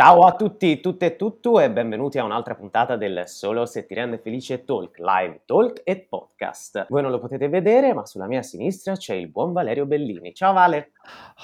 Ciao a tutti, tutte e tutto e benvenuti a un'altra puntata del Solo se ti rende felice Talk, live talk e podcast. Voi non lo potete vedere, ma sulla mia sinistra c'è il buon Valerio Bellini. Ciao Vale!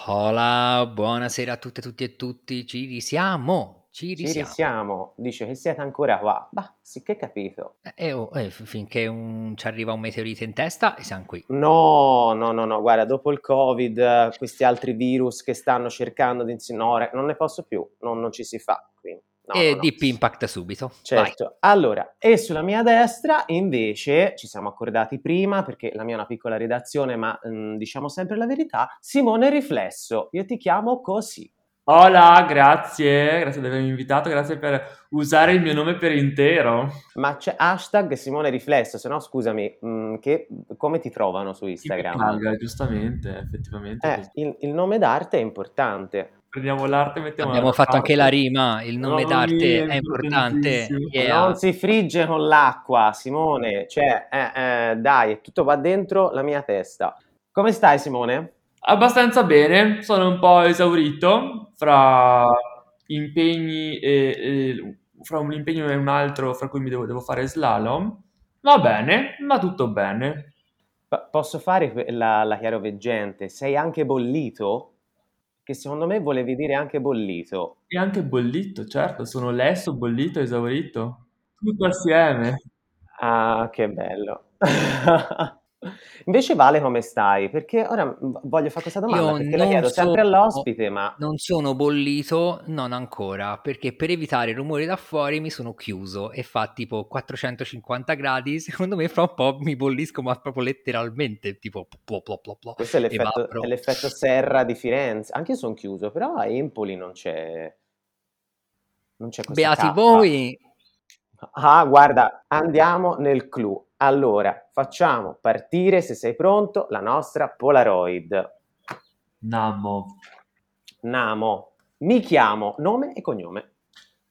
Hola, buonasera a tutte, tutti e tutti, ci risiamo! Ci Ci risiamo. risiamo, dice che siete ancora qua. Bah, sì che capito. Eh, oh, eh, finché un- ci arriva un meteorite in testa e siamo qui. No, no, no, no, guarda, dopo il Covid, eh, questi altri virus che stanno cercando di insinuare, non ne posso più, non, non ci si fa, quindi. No, e no, no. Deep Impact subito. Vai. Certo, allora, e sulla mia destra invece ci siamo accordati prima perché la mia è una piccola redazione, ma mm, diciamo sempre la verità. Simone Riflesso, io ti chiamo così. Hola, grazie, grazie di avermi invitato, grazie per usare il mio nome per intero. Ma c'è hashtag Simone Riflesso, se no scusami, mm, che, come ti trovano su Instagram? paga, giustamente, effettivamente. Eh, il, il nome d'arte è importante. Prendiamo l'arte e mettiamo Abbiamo fatto parte. anche la rima, il nome Mamma d'arte mia, è importante. Yeah. Non si frigge con l'acqua, Simone, cioè, eh, eh, dai, tutto va dentro la mia testa. Come stai, Simone? Abbastanza bene, sono un po' esaurito fra impegni e, e- fra un impegno e un altro, fra cui mi devo, devo fare slalom. Va bene, va tutto bene. P- posso fare que- la, la chiaroveggente? Sei anche bollito? Che secondo me volevi dire anche bollito. E anche bollito, certo, sono lesso, bollito, esaurito. Tutto assieme. Ah, che bello. Invece Vale, come stai? Perché ora voglio fare questa domanda, Io perché la chiedo sempre sono- all'ospite, ma Non sono bollito, non ancora, perché per evitare rumori da fuori mi sono chiuso e fa tipo 450 gradi. Secondo me fra un po' mi bollisco, ma proprio letteralmente, tipo plo plo plo plo. questo è l'effetto, è l'effetto serra di Firenze. Anche io sono chiuso, però a Empoli non c'è, non c'è questa Beati cappa. voi! Ah, guarda, andiamo nel clou. Allora, facciamo partire, se sei pronto, la nostra Polaroid. Namo. Namo. Mi chiamo nome e cognome.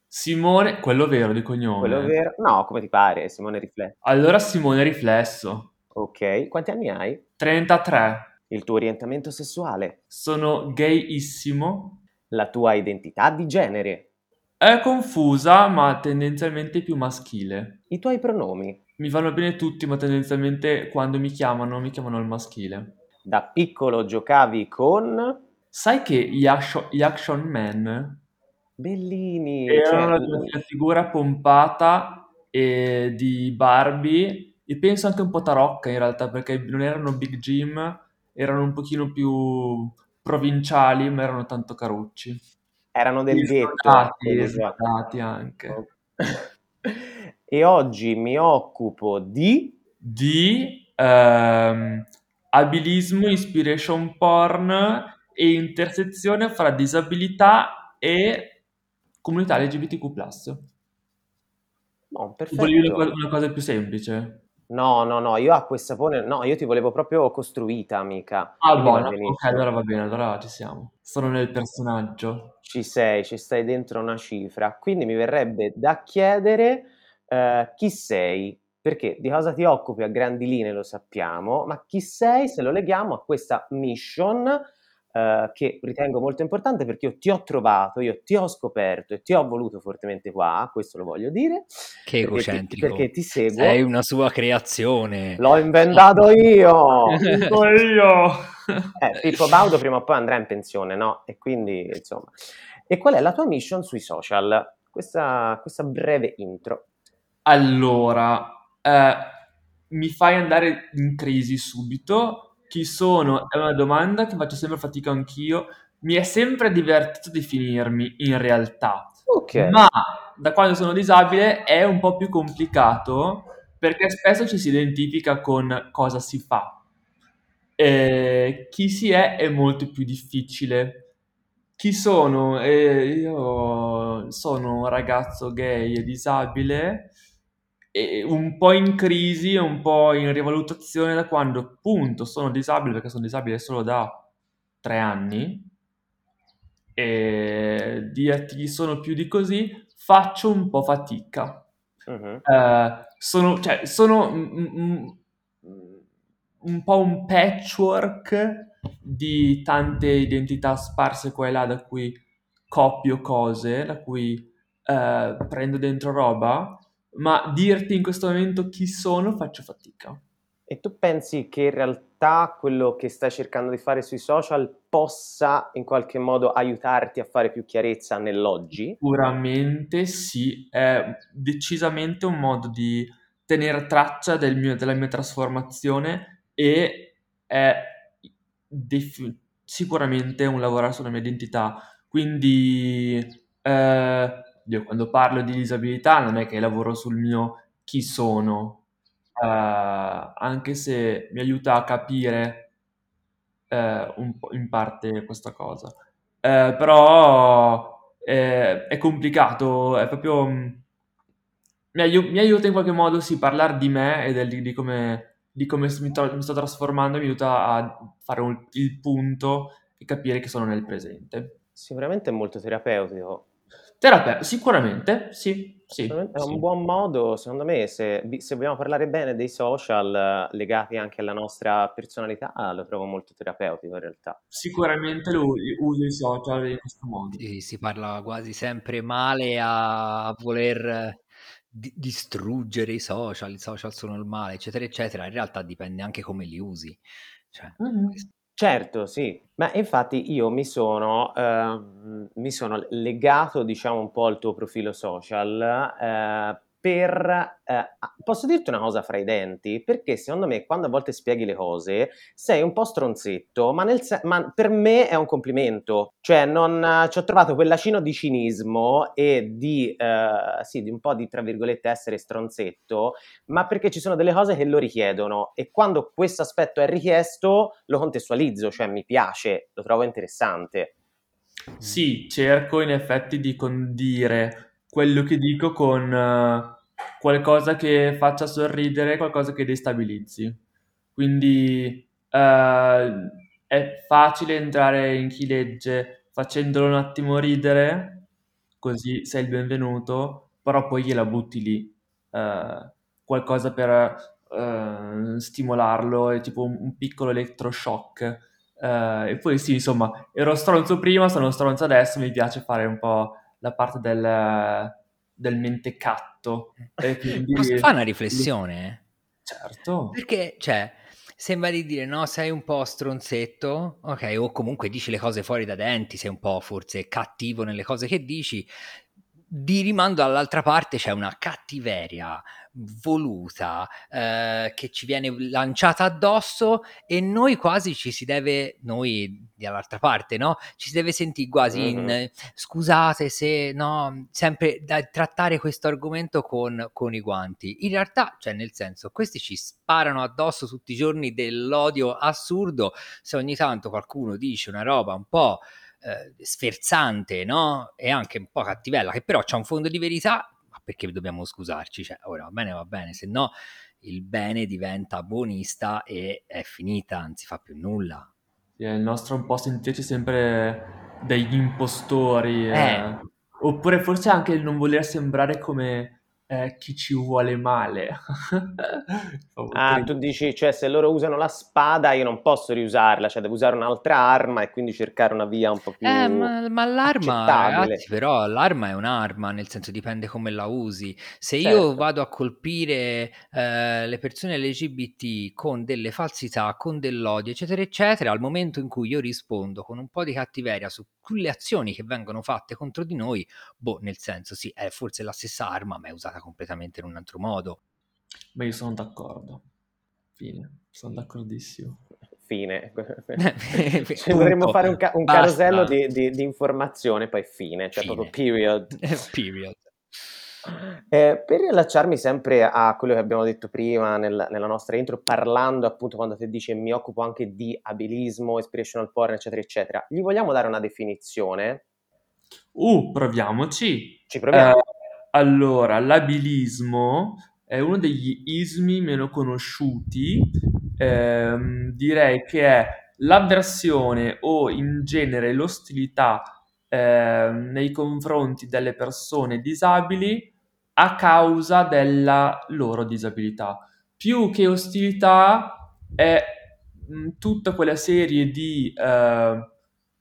Simone, quello vero di cognome. Quello vero? No, come ti pare, Simone Rifletti. Allora Simone Riflesso. Ok, quanti anni hai? 33. Il tuo orientamento sessuale, Sono gayissimo. la tua identità di genere, È confusa, ma tendenzialmente più maschile. i tuoi pronomi. Mi vanno bene tutti, ma tendenzialmente quando mi chiamano, mi chiamano al maschile. Da piccolo giocavi con Sai che gli, Action- gli Action Man Bellini, erano cioè, la, la figura pompata eh, di Barbie e penso anche un po' tarocca in realtà, perché non erano Big Jim, erano un pochino più provinciali, ma erano tanto carucci. erano del ghetto. sfondati anche. E oggi mi occupo di... Di ehm, abilismo, inspiration porn e intersezione fra disabilità e comunità LGBTQ+. No, Volevi perfetto. una cosa, una cosa più semplice? No, no, no, io acqua e sapone, no, io ti volevo proprio costruita, amica. Ah, buono, ok, allora va bene, allora ci siamo. Sono nel personaggio. Ci sei, ci stai dentro una cifra. Quindi mi verrebbe da chiedere eh, chi sei, perché di cosa ti occupi a grandi linee lo sappiamo, ma chi sei se lo leghiamo a questa mission eh, che ritengo molto importante perché io ti ho trovato, io ti ho scoperto e ti ho voluto fortemente qua, questo lo voglio dire, Che perché ti, egocentrico. perché ti seguo. Sei una sua creazione. L'ho inventato io! Dico io! Eh, Pippo Baudo prima o poi andrà in pensione, no? E quindi, insomma. E qual è la tua mission sui social? Questa, questa breve intro. Allora, eh, mi fai andare in crisi subito. Chi sono? È una domanda che faccio sempre fatica anch'io. Mi è sempre divertito definirmi in realtà, Ok. ma da quando sono disabile è un po' più complicato perché spesso ci si identifica con cosa si fa. E chi si è è molto più difficile. Chi sono? Eh, io sono un ragazzo gay e disabile, un po' in crisi un po' in rivalutazione da quando appunto sono disabile, perché sono disabile solo da tre anni, e dirti sono più di così, faccio un po' fatica. Mhm. Eh, sono, cioè, sono mm, mm, un po' un patchwork di tante identità sparse qua e là da cui copio cose, da cui eh, prendo dentro roba, ma dirti in questo momento chi sono faccio fatica. E tu pensi che in realtà quello che stai cercando di fare sui social possa in qualche modo aiutarti a fare più chiarezza nell'oggi? Sicuramente sì, è decisamente un modo di tenere traccia del mio- della mia trasformazione e è def- sicuramente un lavorare sulla mia identità. Quindi, eh, io quando parlo di disabilità non è che lavoro sul mio chi sono, eh, anche se mi aiuta a capire eh, un po' in parte questa cosa. Eh, però eh, è complicato, è proprio... mm, Mi, aiu- mi aiuta in qualche modo, sì, parlare di me e del- di, come, di come mi, tro- mi sto trasformando, mi aiuta a fare un- il punto e capire che sono nel presente. Sicuramente è molto terapeutico. Terapeuta, sicuramente, sì, sì, Sicuramente È un sì. buon modo, secondo me, se, se vogliamo parlare bene dei social eh, legati anche alla nostra personalità, lo trovo molto terapeutico in realtà. Sicuramente lo uso i social in questo modo. Sì, si parla quasi sempre male a, a voler eh, di- distruggere i social, i social sono il male, eccetera, eccetera. In realtà dipende anche come li usi. Cioè, Mhm. Certo, sì, ma infatti io mi sono, ehm, mi sono legato, diciamo, un po' al tuo profilo social, eh, per, eh, ah, posso dirti una cosa fra i denti? Perché secondo me quando a volte spieghi le cose sei un po' stronzetto, ma, nel ma per me è un complimento, cioè non, eh, ci ho trovato quel lacino di cinismo e di, eh, sì, di un po' di, tra virgolette, essere stronzetto, ma perché ci sono delle cose che lo richiedono e quando questo aspetto è richiesto lo contestualizzo, cioè mi piace, lo trovo interessante. Sì, cerco in effetti di condire quello che dico con eh, qualcosa che faccia sorridere, qualcosa che destabilizzi. Quindi eh, è facile entrare in chi legge facendolo un attimo ridere, così sei il benvenuto, però poi gliela butti lì, eh, qualcosa per eh, stimolarlo, è tipo un, un piccolo elettroshock. Eh, e poi sì, insomma, ero stronzo prima, sono stronzo adesso, mi piace fare un po' la parte del, del mentecatto. E quindi... Posso fare una riflessione? Certo. Perché, cioè, sembra di dire, no, sei un po' stronzetto, ok, o comunque dici le cose fuori da denti, sei un po' forse cattivo nelle cose che dici, di rimando all'altra parte c'è una cattiveria voluta eh, che ci viene lanciata addosso e noi quasi ci si deve, noi dall'altra parte, no? Ci si deve sentire quasi in Mhm. scusate se no, sempre da trattare questo argomento con, con i guanti. In realtà, cioè, nel senso, questi ci sparano addosso tutti i giorni dell'odio assurdo. Se ogni tanto qualcuno dice una roba un po' eh, sferzante, no? E anche un po' cattivella, che però c'ha un fondo di verità, ma perché dobbiamo scusarci? Cioè, ora va bene, va bene, se no il bene diventa buonista e è finita, non si fa più nulla. Sì, è il nostro un po' sentirci sempre degli impostori, Eh. eh. oppure forse anche il non voler sembrare come eh, chi ci vuole male. Ah, tu dici, cioè se loro usano la spada io non posso riusarla, cioè devo usare un'altra arma e quindi cercare una via un po' più Eh, ma, ma l'arma, accettabile. ragazzi, però l'arma è un'arma, nel senso dipende come la usi. Se io Certo. vado a colpire eh, le persone LGBT con delle falsità, con dell'odio, eccetera, eccetera, al momento in cui io rispondo con un po' di cattiveria su quelle azioni che vengono fatte contro di noi, boh, nel senso, sì, è forse la stessa arma, ma è usata completamente in un altro modo. Ma io sono d'accordo. Fine, sono d'accordissimo. Fine. Cioè, dovremmo fare un, ca- un carosello di, di- di informazione, poi fine, cioè Fine. proprio period. Period. Eh, per riallacciarmi sempre a quello che abbiamo detto prima nel- nella nostra intro, parlando appunto quando ti dice mi occupo anche di abilismo, inspirational porn, eccetera, eccetera, gli vogliamo dare una definizione? Uh, proviamoci. Ci proviamo. Eh, allora, l'abilismo è uno degli ismi meno conosciuti. Ehm, direi che è l'avversione o in genere l'ostilità ehm, nei confronti delle persone disabili a causa della loro disabilità. Più che ostilità è mh, tutta quella serie di eh,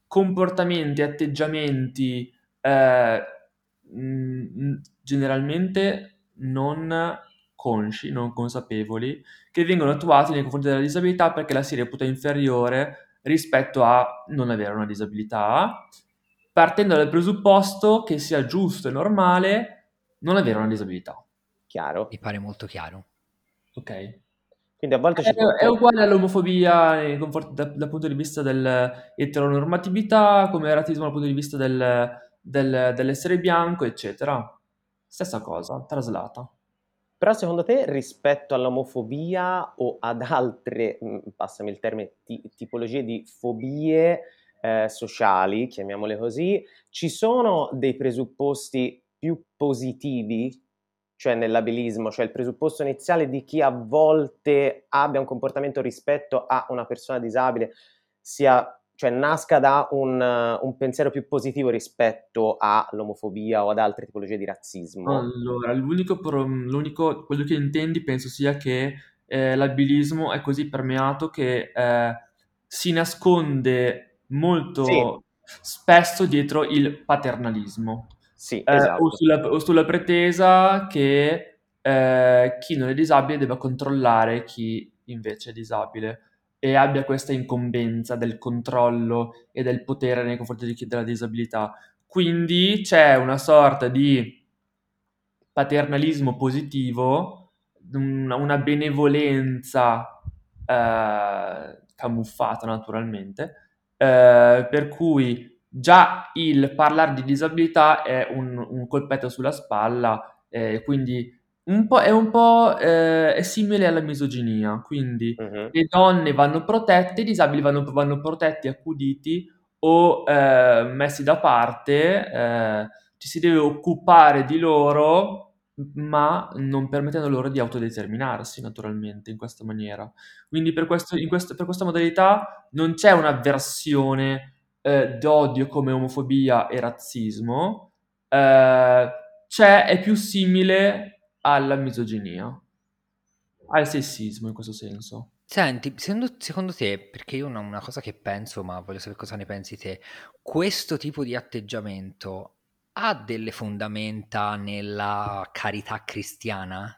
comportamenti, atteggiamenti eh, mh, generalmente non consci, non consapevoli, che vengono attuati nei confronti della disabilità perché la si reputa inferiore rispetto a non avere una disabilità, partendo dal presupposto che sia giusto e normale non avere una disabilità. Chiaro. Mi pare molto chiaro. Ok. Quindi a volte È, ci può... è uguale all'omofobia nei confronti- da- dal punto di vista dell'eteronormatività, come il razzismo dal punto di vista del- del- dell'essere bianco, eccetera. Stessa cosa, traslata. Però secondo te rispetto all'omofobia o ad altre, mh, passami il termine, ti- tipologie di fobie eh, sociali, chiamiamole così, ci sono dei presupposti più positivi, cioè nell'abilismo, cioè il presupposto iniziale di chi a volte abbia un comportamento rispetto a una persona disabile, sia, cioè nasca da un, un pensiero più positivo rispetto all'omofobia o ad altre tipologie di razzismo? Allora, l'unico, l'unico- quello che intendi penso sia che eh, l'abilismo è così permeato che eh, si nasconde molto Sì. spesso dietro il paternalismo. Sì, Eh, esatto. o, sulla, o sulla pretesa che eh, chi non è disabile debba controllare chi invece è disabile e abbia questa incombenza del controllo e del potere nei confronti di chi della disabilità. Quindi c'è una sorta di paternalismo positivo, una, una benevolenza eh, camuffata naturalmente, eh, per cui già il parlare di disabilità è un, un colpetto sulla spalla, eh, quindi un po', è un po' eh, è simile alla misoginia, quindi Mhm. le donne vanno protette, i disabili vanno, vanno protetti, accuditi o eh, messi da parte, eh, ci si deve occupare di loro, ma non permettendo loro di autodeterminarsi naturalmente in questa maniera. Quindi per, questo, in questo- per questa modalità non c'è un'avversione eh, d'odio come omofobia e razzismo, eh, c'è, è più simile alla misoginia, al sessismo in questo senso. Senti, secondo, secondo te, perché io ho una, una cosa che penso, ma voglio sapere cosa ne pensi te, questo tipo di atteggiamento ha delle fondamenta nella carità cristiana?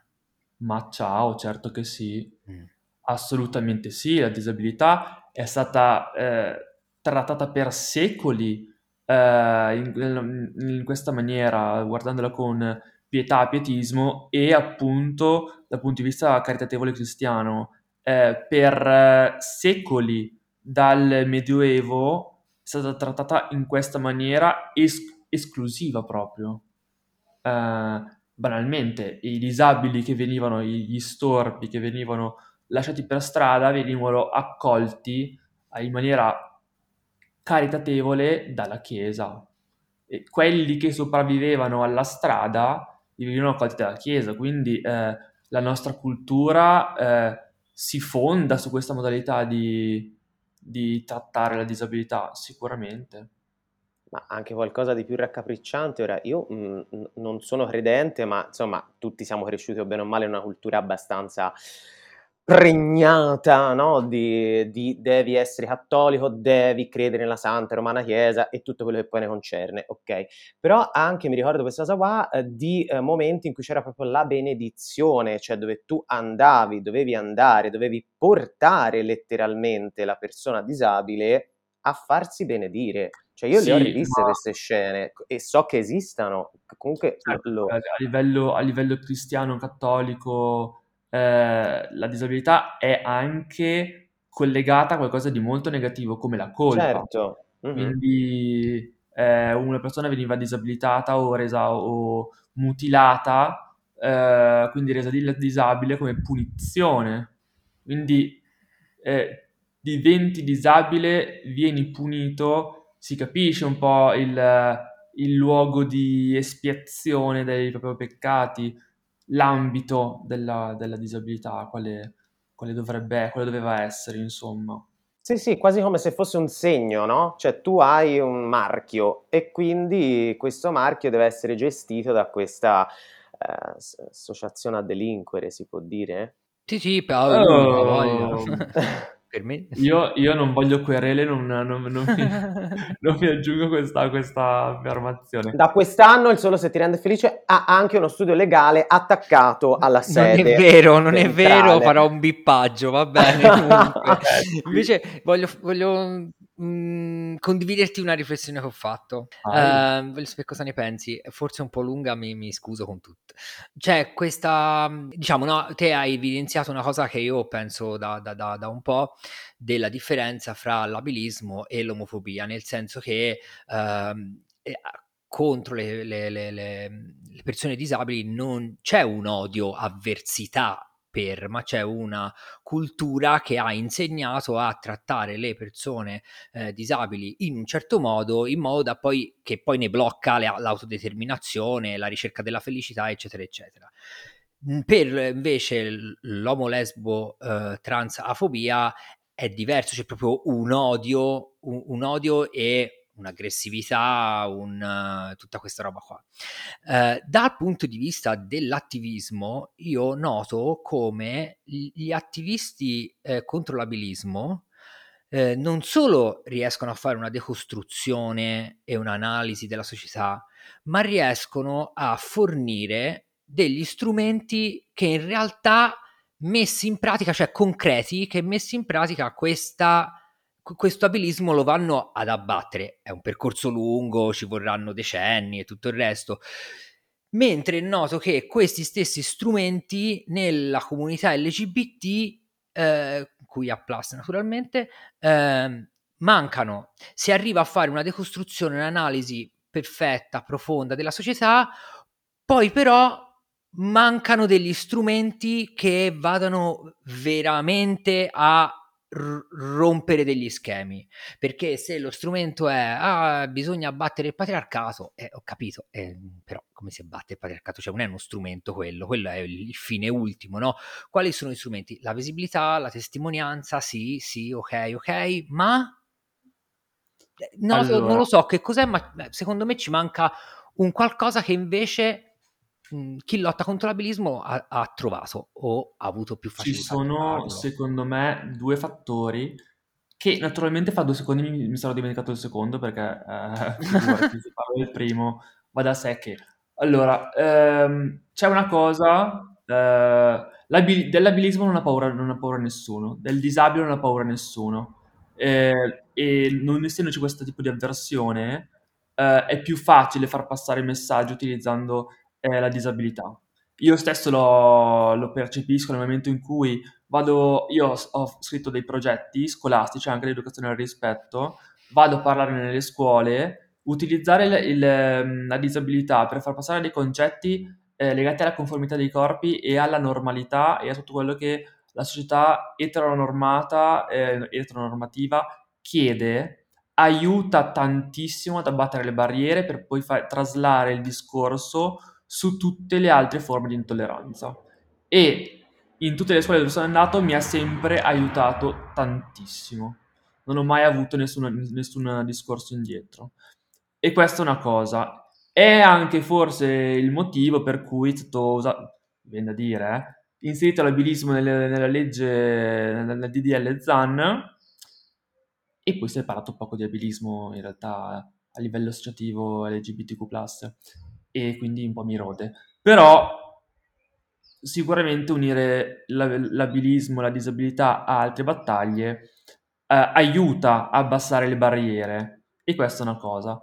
Ma ciao, certo che sì. Mm. Assolutamente sì, la disabilità è stata eh, trattata per secoli eh, in, in questa maniera, guardandola con pietà, pietismo e appunto dal punto di vista caritatevole cristiano. Eh, per eh, secoli dal Medioevo è stata trattata in questa maniera es- esclusiva proprio. Eh, banalmente, i disabili che venivano, gli storpi che venivano lasciati per strada venivano accolti in maniera caritatevole dalla Chiesa. E quelli che sopravvivevano alla strada venivano accolti dalla Chiesa, quindi eh, la nostra cultura eh, si fonda su questa modalità di, di trattare la disabilità, sicuramente. Ma anche qualcosa di più raccapricciante. Ora, io mh, n- non sono credente, ma insomma, tutti siamo cresciuti o bene o male in una cultura abbastanza pregnata, no? Di, di devi essere cattolico, devi credere nella Santa Romana Chiesa e tutto quello che poi ne concerne, ok? Però anche mi ricordo questa cosa qua eh, di eh, momenti in cui c'era proprio la benedizione, cioè dove tu andavi, dovevi andare, dovevi portare letteralmente la persona disabile a farsi benedire. Cioè io le ho Sì, riviste ma queste scene e so che esistano, comunque certo, lo- a livello, a livello cristiano, cattolico, eh, la disabilità è anche collegata a qualcosa di molto negativo, come la colpa. certo, mhm, Quindi eh, una persona veniva disabilitata o resa o mutilata, eh, quindi resa di- disabile come punizione. Quindi eh, diventi disabile, vieni punito, si capisce un po' il, il luogo di espiazione dei propri peccati, l'ambito della, della disabilità, quale, quale dovrebbe, quale doveva essere, insomma. Sì, sì, quasi come se fosse un segno, no? Cioè tu hai un marchio e quindi questo marchio deve essere gestito da questa eh, associazione a delinquere, si può dire? Sì, sì, voglia. Oh, per me... Io, io non voglio querele, non, non, non, mi, non mi, aggiungo questa, questa affermazione. Da quest'anno il Solo se ti rende felice ha anche uno studio legale attaccato alla sede. Non è vero, non centrale. è vero, farò un bippaggio, va bene. Invece voglio, voglio mh, mm, condividerti una riflessione che ho fatto. Ah, uh, sapere cosa ne pensi. Forse un po' lunga, mi, mi scuso con tutto. C'è questa, diciamo, no, te hai evidenziato una cosa che io penso da, da, da, da un po' della differenza fra l'abilismo e l'omofobia, nel senso che uh, contro le, le, le, le, persone disabili non c'è un odio, avversità per, ma c'è una cultura che ha insegnato a trattare le persone eh, disabili in un certo modo, in modo da poi che poi ne blocca le, l'autodeterminazione, la ricerca della felicità, eccetera, eccetera. Per invece l'omo lesbo eh, trans afobia è diverso, c'è proprio un odio, un, un odio e un'aggressività, un, tutta questa roba qua. Eh, dal punto di vista dell'attivismo, io noto come gli attivisti eh, contro l'abilismo eh, non solo riescono a fare una decostruzione e un'analisi della società, ma riescono a fornire degli strumenti che in realtà messi in pratica, cioè concreti, che messi in pratica questa questo abilismo lo vanno ad abbattere. È un percorso lungo, ci vorranno decenni e tutto il resto. Mentre noto che questi stessi strumenti nella comunità LGBT, eh, cui ha Plus naturalmente, eh, mancano. Si arriva a fare una decostruzione, un'analisi perfetta, profonda della società, poi però mancano degli strumenti che vadano veramente a rompere degli schemi. Perché se lo strumento è ah, bisogna abbattere il patriarcato eh, ho capito eh, però come si abbatte il patriarcato? Cioè non è uno strumento quello quello è il fine ultimo no? Quali sono gli strumenti? La visibilità la testimonianza sì sì ok ok ma eh, no, allora... non lo so che cos'è ma secondo me ci manca un qualcosa che invece Mhmm, chi lotta contro l'abilismo ha, ha, trovato o ha avuto più facilità. Ci sono, secondo me, due fattori che naturalmente fa due secondi mi, mi sarò dimenticato il secondo perché eh, se parlo del primo va da sé che... Allora, ehm, c'è una cosa, eh, dell'abilismo non ha, paura, non ha paura nessuno, del disabile non ha paura nessuno. Eh, e non essendoci questo tipo di avversione, eh, è più facile far passare il messaggio utilizzando è la disabilità. Io stesso lo, lo, percepisco nel momento in cui vado, io ho scritto dei progetti scolastici, anche l'educazione al rispetto, vado a parlare nelle scuole, utilizzare il, il, ehm, la disabilità per far passare dei concetti eh, legati alla conformità dei corpi e alla normalità e a tutto quello che la società eteronormata, eh, eteronormativa chiede, aiuta tantissimo ad abbattere le barriere per poi far traslare il discorso su tutte le altre forme di intolleranza. E in tutte le scuole dove sono andato mi ha sempre aiutato tantissimo. Non ho mai avuto nessun, nessun discorso indietro. E questa è una cosa. È anche forse il motivo per cui è stato usato, viene da dire, eh, inserito l'abilismo nelle, nella legge, nel DDL ZAN, e poi si è parlato poco di abilismo in realtà a livello associativo LGBTQ+ e quindi un po' mi rode. Però sicuramente unire l'abilismo, la disabilità a altre battaglie eh, aiuta a abbassare le barriere e questa è una cosa.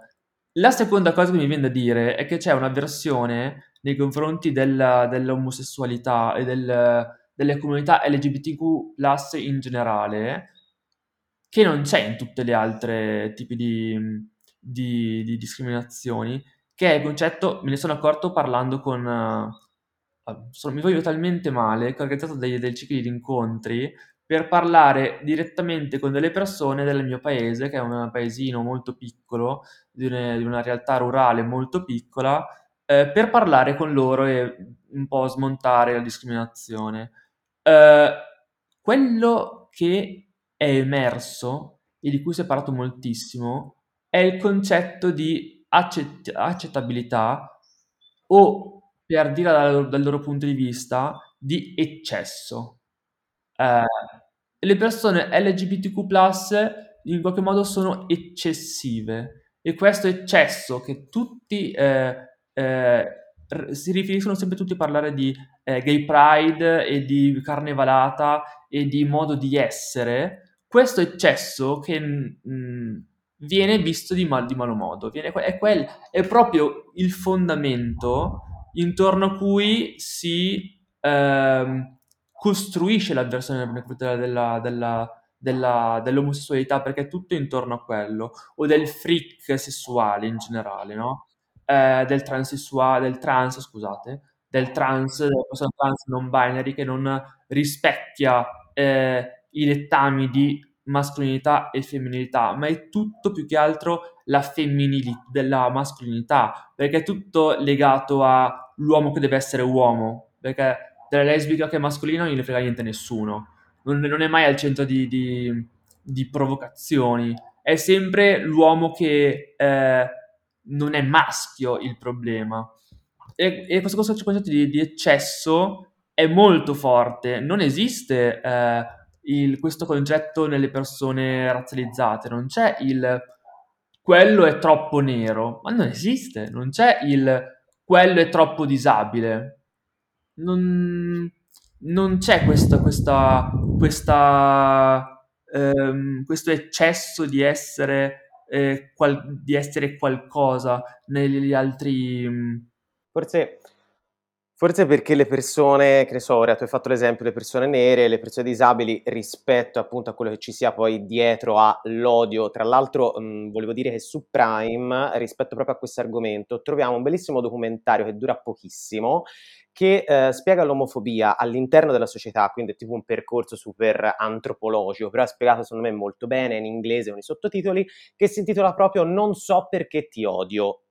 La seconda cosa che mi viene da dire è che c'è un'avversione nei confronti della, dell'omosessualità e del, delle comunità LGBTQ in generale che non c'è in tutte le altre tipi di, di, di discriminazioni che è il concetto, me ne sono accorto parlando con... Uh, sono, mi voglio talmente male che ho organizzato dei, dei cicli di incontri per parlare direttamente con delle persone del mio paese, che è un paesino molto piccolo, di una, di una realtà rurale molto piccola, eh, per parlare con loro e un po' smontare la discriminazione. Eh, quello che è emerso e di cui si è parlato moltissimo è il concetto di accett- accettabilità o, per dire dal, dal, loro punto di vista, di eccesso. Eh, le persone LGBTQ+, in qualche modo sono eccessive. E questo eccesso che tutti eh, eh, si riferiscono sempre tutti a parlare di eh, gay pride e di carnevalata e di modo di essere, questo eccesso che mh, viene visto di, mal, di malo modo, viene, è, quel, è proprio il fondamento intorno a cui si ehm, costruisce l'avversione della, della, della, dell'omosessualità, perché è tutto intorno a quello, o del freak sessuale in generale, no? Eh, del transessuale, del trans, scusate, del trans, della trans non binary che non rispecchia eh, i dettami di mascolinità e femminilità, ma è tutto più che altro la femminilità della mascolinità, perché è tutto legato all'uomo che deve essere uomo, perché della lesbica che è mascolina non gli frega niente a nessuno, non, non, è mai al centro di, di, di, provocazioni, è sempre l'uomo che eh, non è maschio il problema. E, e questo, concetto di, di, eccesso è molto forte, non esiste... Eh, il, questo concetto nelle persone razzializzate, non c'è il quello è troppo nero, ma non esiste, non c'è il quello è troppo disabile. Non, non c'è questa, questa, questa, ehm, questo eccesso di essere, eh, qual, di essere qualcosa negli altri... Mm, Forse Forse perché le persone, che ne so, ora tu hai fatto l'esempio, le persone nere, le persone disabili rispetto appunto a quello che ci sia poi dietro all'odio. Tra l'altro mh, volevo dire che su Prime, rispetto proprio a questo argomento, troviamo un bellissimo documentario che dura pochissimo, che eh, spiega l'omofobia all'interno della società, quindi è tipo un percorso super antropologico, però è spiegato secondo me molto bene in inglese con i sottotitoli, che si intitola proprio Non so perché ti odio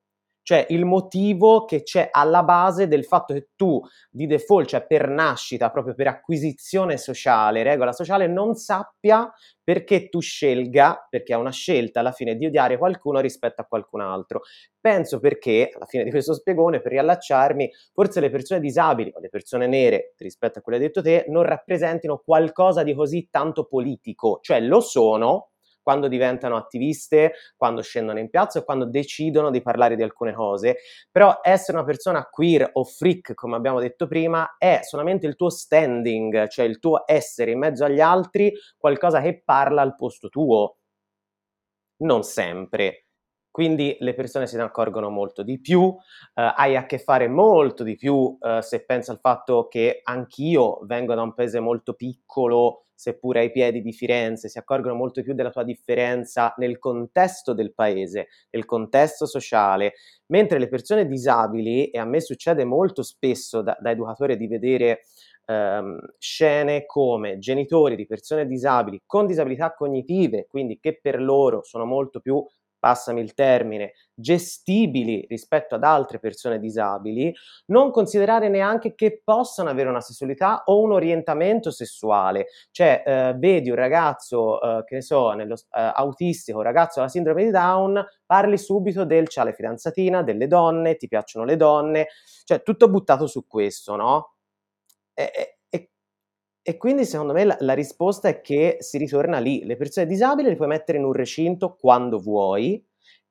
cioè il motivo che c'è alla base del fatto che tu di default, cioè per nascita, proprio per acquisizione sociale, regola sociale, non sappia perché tu scelga, perché è una scelta alla fine di odiare qualcuno rispetto a qualcun altro. Penso perché, alla fine di questo spiegone, per riallacciarmi, forse le persone disabili o le persone nere, rispetto a quello che hai detto te, non rappresentino qualcosa di così tanto politico, cioè lo sono, quando diventano attiviste, quando scendono in piazza o quando decidono di parlare di alcune cose, però essere una persona queer o freak, come abbiamo detto prima, è solamente il tuo standing, cioè il tuo essere in mezzo agli altri, qualcosa che parla al posto tuo. Non sempre. Quindi le persone se ne accorgono molto di più, eh, hai a che fare molto di più eh, se pensi al fatto che anch'io vengo da un paese molto piccolo, seppure ai piedi di Firenze, si accorgono molto più della tua differenza nel contesto del paese, nel contesto sociale, mentre le persone disabili, e a me succede molto spesso da, da educatore di vedere ehm, scene come genitori di persone disabili con disabilità cognitive, quindi che per loro sono molto più passami il termine, gestibili rispetto ad altre persone disabili, non considerare neanche che possano avere una sessualità o un orientamento sessuale. Cioè, eh, vedi un ragazzo, eh, che ne so, nello, eh, autistico, un ragazzo con la sindrome di Down, parli subito del c'ha le fidanzatina, delle donne, ti piacciono le donne, cioè tutto buttato su questo, no? E, e quindi secondo me la, la, risposta è che si ritorna lì. Le persone disabili le puoi mettere in un recinto quando vuoi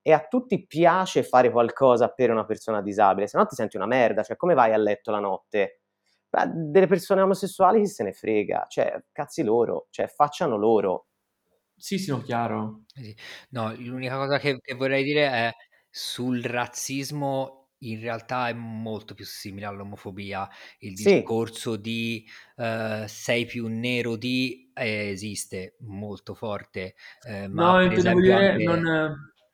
e a tutti piace fare qualcosa per una persona disabile, se no ti senti una merda, cioè come vai a letto la notte? Beh, delle persone omosessuali chi se ne frega, cioè cazzi loro, cioè facciano loro. Sì, sì, no, chiaro. No, l'unica cosa che, che vorrei dire è sul razzismo in realtà è molto più simile all'omofobia. Il Sì. discorso di eh, sei più nero di eh, esiste molto forte, eh, ma No, per intendevo dire, anche... non,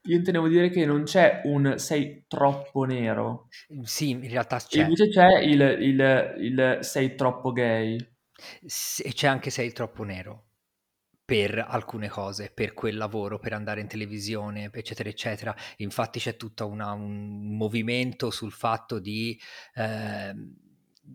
io intendevo dire che non c'è un sei troppo nero. Sì, in realtà E c'è. invece c'è il, il- il sei troppo gay. E c'è anche sei troppo nero per alcune cose, per quel lavoro, per andare in televisione, eccetera, eccetera. Infatti c'è tutto un movimento sul fatto di, eh,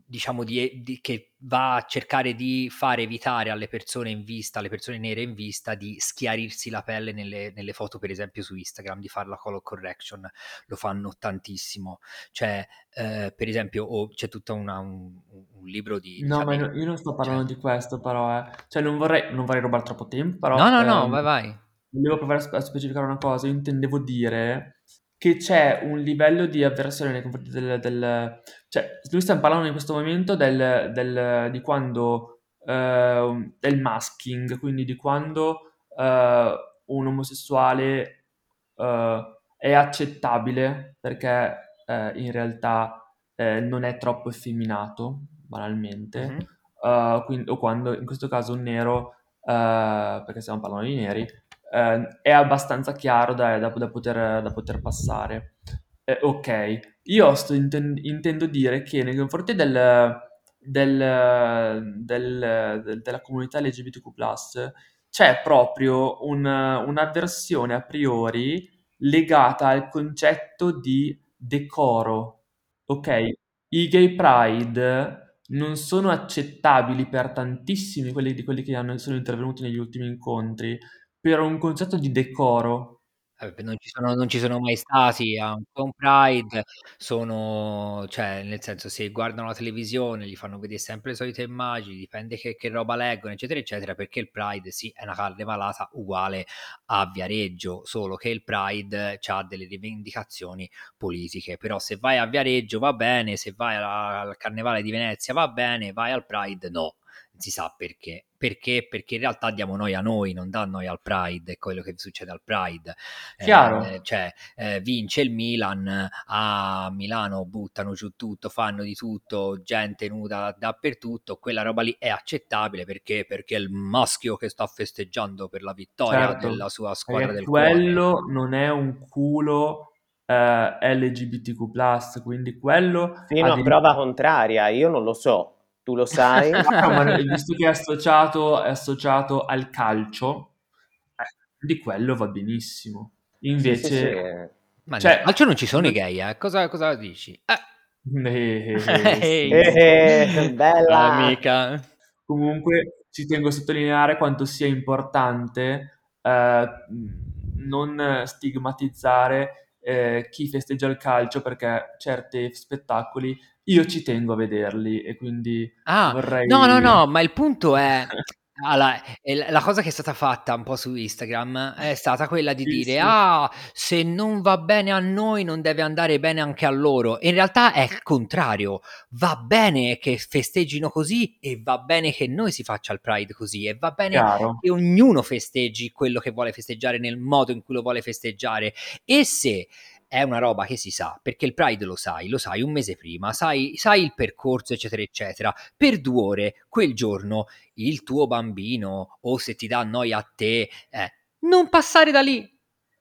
diciamo, di, di, che va a cercare di far evitare alle persone in vista, alle persone nere in vista, di schiarirsi la pelle nelle, nelle foto, per esempio su Instagram, di fare la color correction, lo fanno tantissimo. Cioè, eh, per esempio, oh, c'è tutto un, un, libro di... No, ma io non sto parlando cioè... di questo, però, eh. Cioè, non vorrei, non vorrei rubare troppo tempo, però... No, no, ehm, no, vai, vai. Volevo provare a specificare una cosa, io intendevo dire che c'è un livello di avversione nei confronti del, del cioè, lui sta parlando in questo momento del, del, di quando uh, del masking, quindi di quando uh, un omosessuale uh, è accettabile perché in realtà non è troppo effeminato, banalmente, mm-hmm. quindi, o quando in questo caso un nero, perché stiamo parlando di neri, eh, è abbastanza chiaro da, da, da, poter, da poter, passare. Eh, ok, io sto inten- intendo dire che nei confronti del, del, del, della comunità LGBTQ+, c'è proprio un, un'avversione a priori legata al concetto di decoro. Ok, i gay pride non sono accettabili per tantissimi quelli di quelli che hanno, sono intervenuti negli ultimi incontri per un concetto di decoro. Eh, non ci sono non ci sono mai stati a un Pride, sono cioè, nel senso, se guardano la televisione gli fanno vedere sempre le solite immagini, dipende che che roba leggono, eccetera, eccetera, perché il Pride sì, è una carnevalata uguale a Viareggio, solo che il Pride c'ha delle rivendicazioni politiche, però se vai a Viareggio va bene, se vai al carnevale di Venezia va bene, vai al Pride no si sa perché. Perché? Perché in realtà diamo noi a noi, non dà noi al Pride, è quello che succede al Pride. Chiaro. Eh, cioè, eh, vince il Milan, a Milano buttano giù tutto, fanno di tutto, gente nuda dappertutto, quella roba lì è accettabile perché? Perché è il maschio che sta festeggiando per la vittoria certo. della sua squadra perché del quello cuore. non è un culo eh, LGBTQ+, quindi quello... Fino a prova contraria, io non lo so tu lo sai. visto che è associato, è associato al calcio, eh, di quello va benissimo. Invece... Sì, sì, sì. Ma cioè, nel calcio non ci sono i gay, eh? Cosa, cosa dici? Eh. Eh, eh, bella amica. Comunque ci tengo a sottolineare quanto sia importante eh, non stigmatizzare eh, chi festeggia il calcio perché certi spettacoli io ci tengo a vederli e quindi ah, vorrei... No, no, no, ma il punto è... Allora, la cosa che è stata fatta un po' su Instagram è stata quella di sì, dire: sì. Ah, se non va bene a noi, non deve andare bene anche a loro. In realtà è il contrario. Va bene che festeggino così e va bene che noi si faccia il Pride così e va bene Chiaro. che ognuno festeggi quello che vuole festeggiare nel modo in cui lo vuole festeggiare. E se è una roba che si sa, perché il Pride lo sai, lo sai un mese prima, sai, sai il percorso, eccetera, eccetera. Per due ore, quel giorno, il tuo bambino, o se ti dà noia a te, eh, non passare da lì.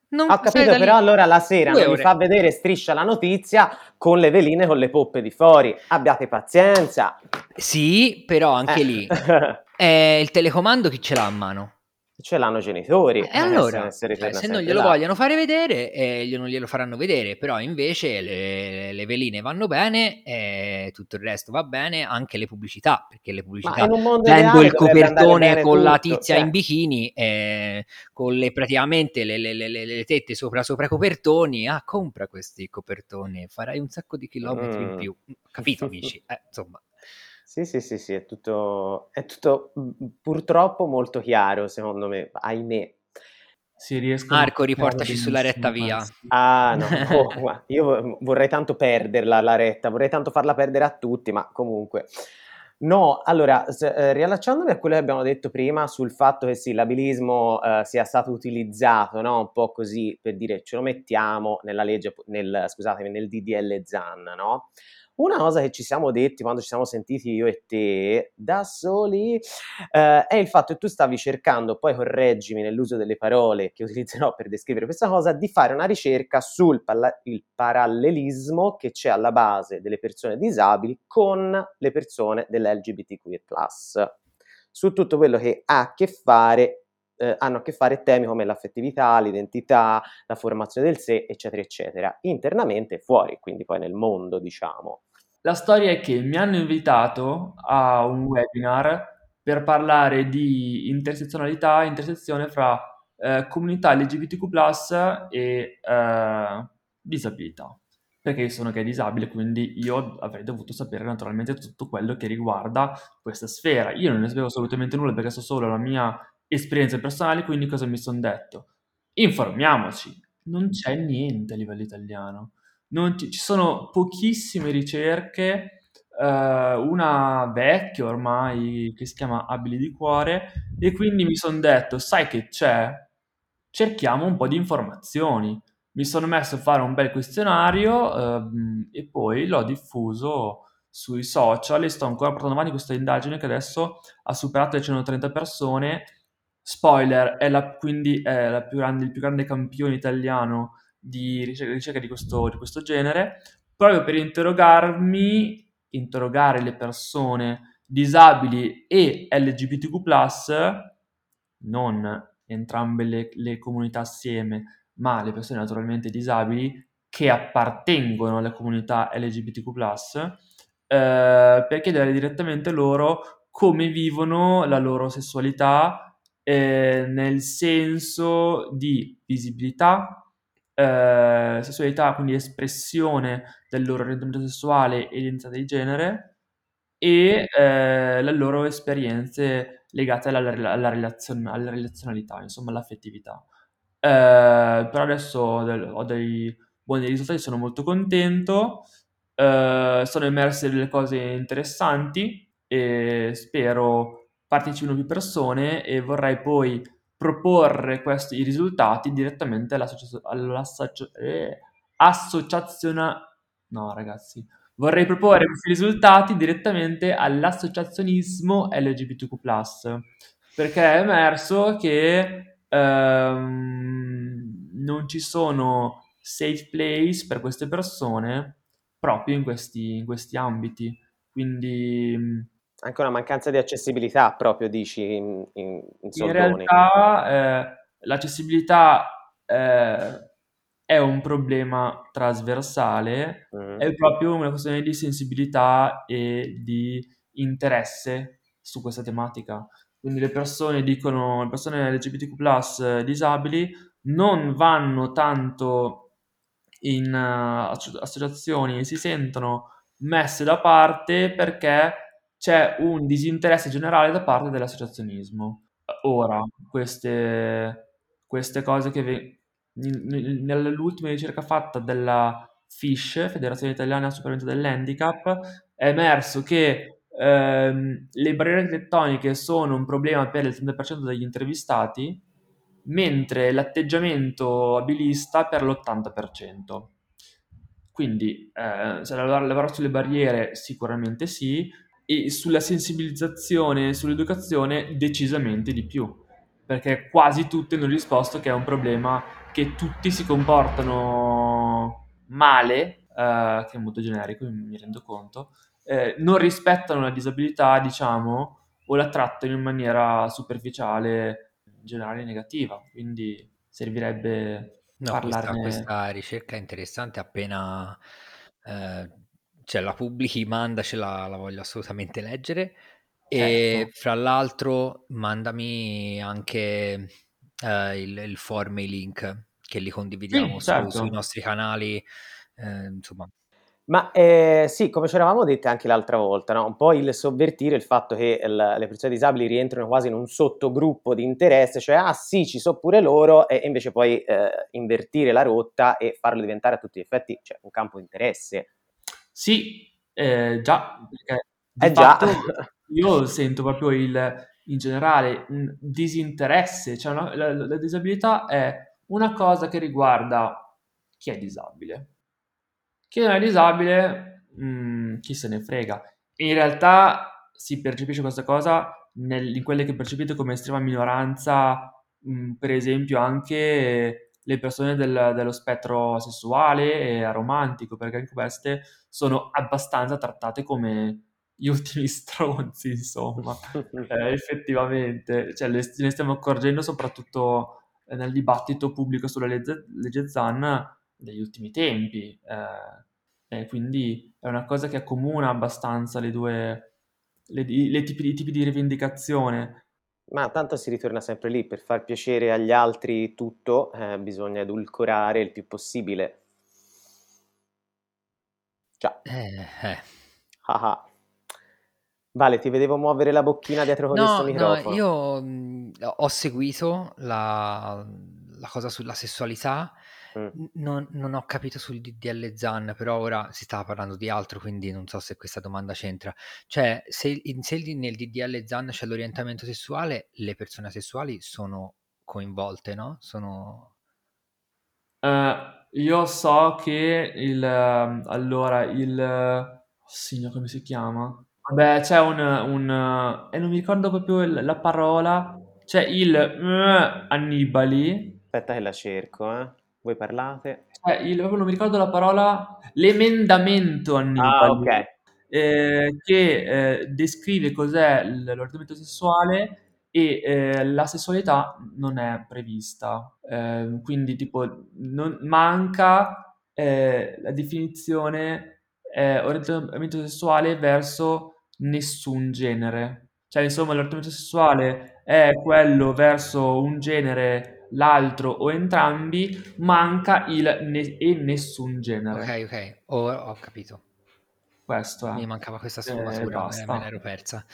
Non Ho capito, però allora la sera non mi fa vedere striscia la notizia con le veline con le poppe di fuori. Abbiate pazienza. Sì, però anche eh. lì. Eh, il telecomando chi ce l'ha a mano? Ce l'hanno i genitori. E allora, cioè, se non glielo là. vogliono fare vedere, eh, non glielo faranno vedere, però invece le, le veline vanno bene, eh, tutto il resto va bene, anche le pubblicità, perché le pubblicità vendo il copertone con tutto, la tizia cioè. in bikini, eh, con le, praticamente le, le, le, tette sopra, sopra copertoni, ah compra questi copertoni, farai un sacco di chilometri mm. in più, capito amici? Eh, insomma. Sì, sì, sì, sì, è tutto, è tutto purtroppo molto chiaro, secondo me, ahimè. Si riescono Marco, riportaci sulla retta via. Ah, no, oh, io vorrei tanto perderla la retta, vorrei tanto farla perdere a tutti, ma comunque. No, allora, eh, riallacciandomi a quello che abbiamo detto prima sul fatto che sì, l'abilismo eh, sia stato utilizzato, no? Un po' così per dire ce lo mettiamo nella legge, nel, scusatemi, nel DDL ZAN, no? Una cosa che ci siamo detti quando ci siamo sentiti io e te da soli eh, è il fatto che tu stavi cercando, poi correggimi nell'uso delle parole che utilizzerò per descrivere questa cosa, di fare una ricerca sul palla- parallelismo che c'è alla base delle persone disabili con le persone dell'LGBTQIA+, su tutto quello che ha a che fare eh, hanno a che fare temi come l'affettività, l'identità, la formazione del sé, eccetera, eccetera, internamente e fuori, quindi poi nel mondo, diciamo. la storia è che mi hanno invitato a un webinar per parlare di intersezionalità, intersezione fra eh, comunità LGBTQ+, e eh, disabilità. Perché io sono gay disabile, quindi io avrei dovuto sapere naturalmente tutto quello che riguarda questa sfera. Io non ne sapevo assolutamente nulla perché so solo la mia esperienza personale, quindi cosa mi sono detto? Informiamoci. Non c'è niente a livello italiano. Ci, ci, sono pochissime ricerche, eh, una vecchia ormai che si chiama Abili di Cuore, e quindi mi sono detto, sai che c'è? Cerchiamo un po' di informazioni. Mi sono messo a fare un bel questionario ehm, e poi l'ho diffuso sui social e sto ancora portando avanti questa indagine che adesso ha superato le 130 persone. Spoiler, è la, quindi è la più grande, il più grande campione italiano di ricerca, ricerca di, questo, di questo genere, proprio per interrogarmi, interrogare le persone disabili e LGBTQ+, non entrambe le, le comunità assieme, ma le persone naturalmente disabili che appartengono alla comunità LGBTQ+, eh, per chiedere direttamente loro come vivono la loro sessualità eh, nel senso di visibilità, eh, sessualità, quindi espressione del loro orientamento sessuale e identità di genere e eh, le loro esperienze legate alla, alla, relazion- alla relazionalità, insomma all'affettività. Eh, però adesso ho dei buoni risultati, sono molto contento, eh, sono emerse delle cose interessanti e spero partecipino più persone e vorrei poi proporre questi risultati direttamente all'associazione eh, no ragazzi vorrei proporre questi risultati direttamente all'associazionismo LGBTQ+, perché è emerso che ehm, non ci sono safe place per queste persone proprio in questi, in questi ambiti. Quindi anche una mancanza di accessibilità proprio, dici, in, in, in, in realtà eh, l'accessibilità eh, è un problema trasversale, mm. è proprio una questione di sensibilità e di interesse su questa tematica. Quindi le persone dicono, le persone LGBTQ+, disabili, non vanno tanto in uh, associazioni e si sentono messe da parte perché c'è un disinteresse generale da parte dell'associazionismo. Ora, queste, queste cose che ve- nell'ultima ricerca fatta della FISH, Federazione Italiana Superamento dell'Handicap, è emerso che ehm, le barriere architettoniche sono un problema per il 30% degli intervistati, mentre l'atteggiamento abilista per l'80%. Quindi eh, se lavorare sulle barriere sicuramente sì, e sulla sensibilizzazione, sull'educazione decisamente di più, perché quasi tutti hanno risposto che è un problema che tutti si comportano male, eh, che è molto generico, mi rendo conto, eh, non rispettano la disabilità, diciamo, o la trattano in maniera superficiale, in generale negativa, quindi servirebbe no, parlarne... Questa, questa ricerca è interessante appena... Eh, cioè la pubblichi, mandacela, la voglio assolutamente leggere. Certo. E fra l'altro mandami anche eh, il, il form e i link che li condividiamo sì, certo. sui nostri canali. Eh, insomma. Ma eh, sì, come ci eravamo dette anche l'altra volta, no? un po' il sovvertire il fatto che il, le persone disabili rientrano quasi in un sottogruppo di interesse, cioè ah sì, ci so pure loro, e invece poi eh, invertire la rotta e farlo diventare a tutti gli effetti cioè, un campo di interesse sì, eh, già, perché di eh già. io sento proprio il, in generale un disinteresse, cioè una, la, la, disabilità è una cosa che riguarda chi è disabile. Chi non è disabile, mh, mm, chi se ne frega. In realtà si percepisce questa cosa nel, in quelle che percepite come estrema minoranza, mh, mm, per esempio anche le persone del, dello spettro sessuale e aromantico, perché anche queste sono abbastanza trattate come gli ultimi stronzi, insomma, eh, effettivamente. Cioè, le, ne stiamo accorgendo soprattutto nel dibattito pubblico sulla legge, legge Zan degli ultimi tempi. Eh, E quindi è una cosa che accomuna abbastanza le due, le, le tipi, i tipi di rivendicazione. Ma tanto si ritorna sempre lì, per far piacere agli altri tutto, eh, bisogna edulcorare il più possibile. Già. Eh, eh. Ah ah. Vale, ti vedevo muovere la bocchina dietro con questo No, no, microfono. io mh, ho seguito la, la cosa sulla sessualità, Mm. Non, non ho capito sul DDL Zan, però ora si stava parlando di altro, quindi non so se questa domanda c'entra. Cioè, se, in- se nel DDL Zan c'è l'orientamento sessuale, le persone sessuali sono coinvolte, no? Sono... Eh, io so che il... ehm, allora, il... oh, signor, come si chiama? Vabbè, c'è un... un e non mi ricordo proprio il- la parola. C'è il eh, Annibali. Aspetta che la cerco, eh. Voi parlate? Il... proprio non mi ricordo la parola. L'emendamento Ah, Annibali. ok. eh, che eh, descrive cos'è l- l'orientamento sessuale e eh, la sessualità non è prevista. Eh, quindi, tipo, non- manca eh, la definizione eh, orientamento sessuale verso nessun genere. Cioè, insomma, l'orientamento sessuale è quello verso un genere, l'altro o entrambi, manca il ne- e nessun genere. Ok, ok, ho, ho capito. Questo è. Mi mancava questa Eh, sfumatura, basta. me l'ero persa.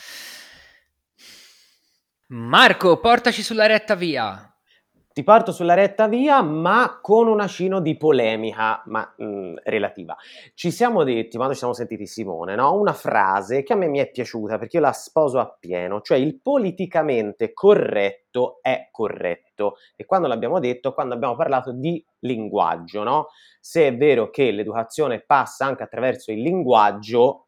Marco, portaci sulla retta via. Ti porto sulla retta via, ma con un acino di polemica, ma mh, relativa. Ci siamo detti, quando ci siamo sentiti Simone, no? una frase che a me mi è piaciuta perché io la sposo appieno, cioè il politicamente corretto è corretto. E quando l'abbiamo detto, quando abbiamo parlato di linguaggio, no? Se è vero che l'educazione passa anche attraverso il linguaggio,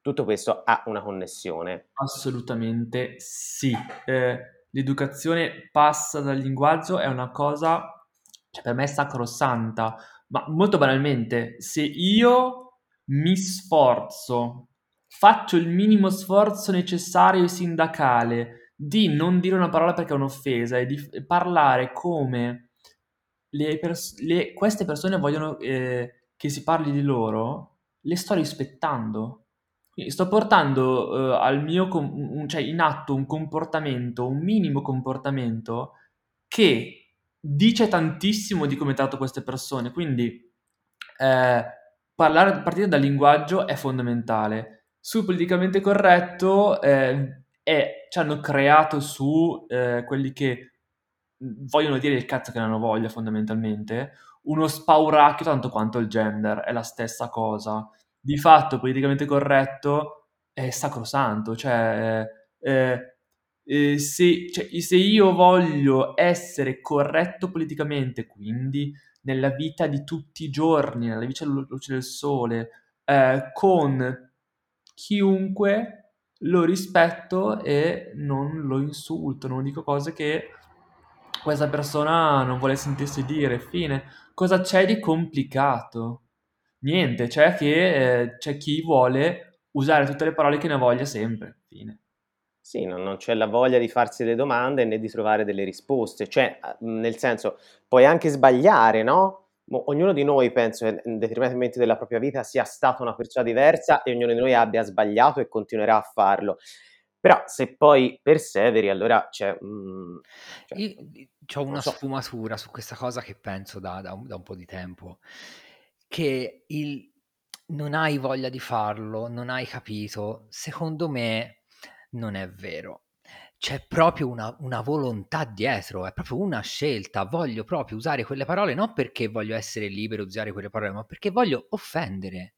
tutto questo ha una connessione. Assolutamente sì. Eh, l'educazione passa dal linguaggio è una cosa, cioè per me è sacrosanta, ma molto banalmente, se io mi sforzo, faccio il minimo sforzo necessario e sindacale di non dire una parola perché è un'offesa e di parlare come le pers- le- queste persone vogliono eh, che si parli di loro, le sto rispettando. Sto portando eh, al mio com- un- cioè in atto un comportamento, un minimo comportamento che dice tantissimo di come tratto queste persone. Quindi eh, parlare, partire dal linguaggio è fondamentale. Sul politicamente corretto eh, è- ci hanno creato su eh, quelli che vogliono dire il cazzo che ne hanno voglia fondamentalmente, uno spauracchio tanto quanto il gender, è la stessa cosa. Di fatto, politicamente corretto è sacrosanto, cioè, eh, eh, se, cioè, se io voglio essere corretto politicamente, quindi nella vita di tutti i giorni, nella vita alla luce del sole, eh, con chiunque lo rispetto e non lo insulto, non dico cose che questa persona non vuole sentirsi dire, fine. Cosa c'è di complicato? Niente, c'è che eh, c'è chi vuole usare tutte le parole che ne voglia sempre, fine. Sì, non, non c'è la voglia di farsi le domande né di trovare delle risposte, cioè, eh, nel senso, puoi anche sbagliare, no? Ognuno di noi, penso, che in determinati momenti della propria vita sia stata una persona diversa e ognuno di noi abbia sbagliato e continuerà a farlo. Però se poi perseveri, allora c'è... mm, cioè, Io ho una so. sfumatura su questa cosa che penso da, da un, da un po' di tempo, che il non hai voglia di farlo, non hai capito, secondo me non è vero. C'è proprio una, una volontà dietro, è proprio una scelta. Voglio proprio usare quelle parole non perché voglio essere libero di usare quelle parole, ma perché voglio offendere.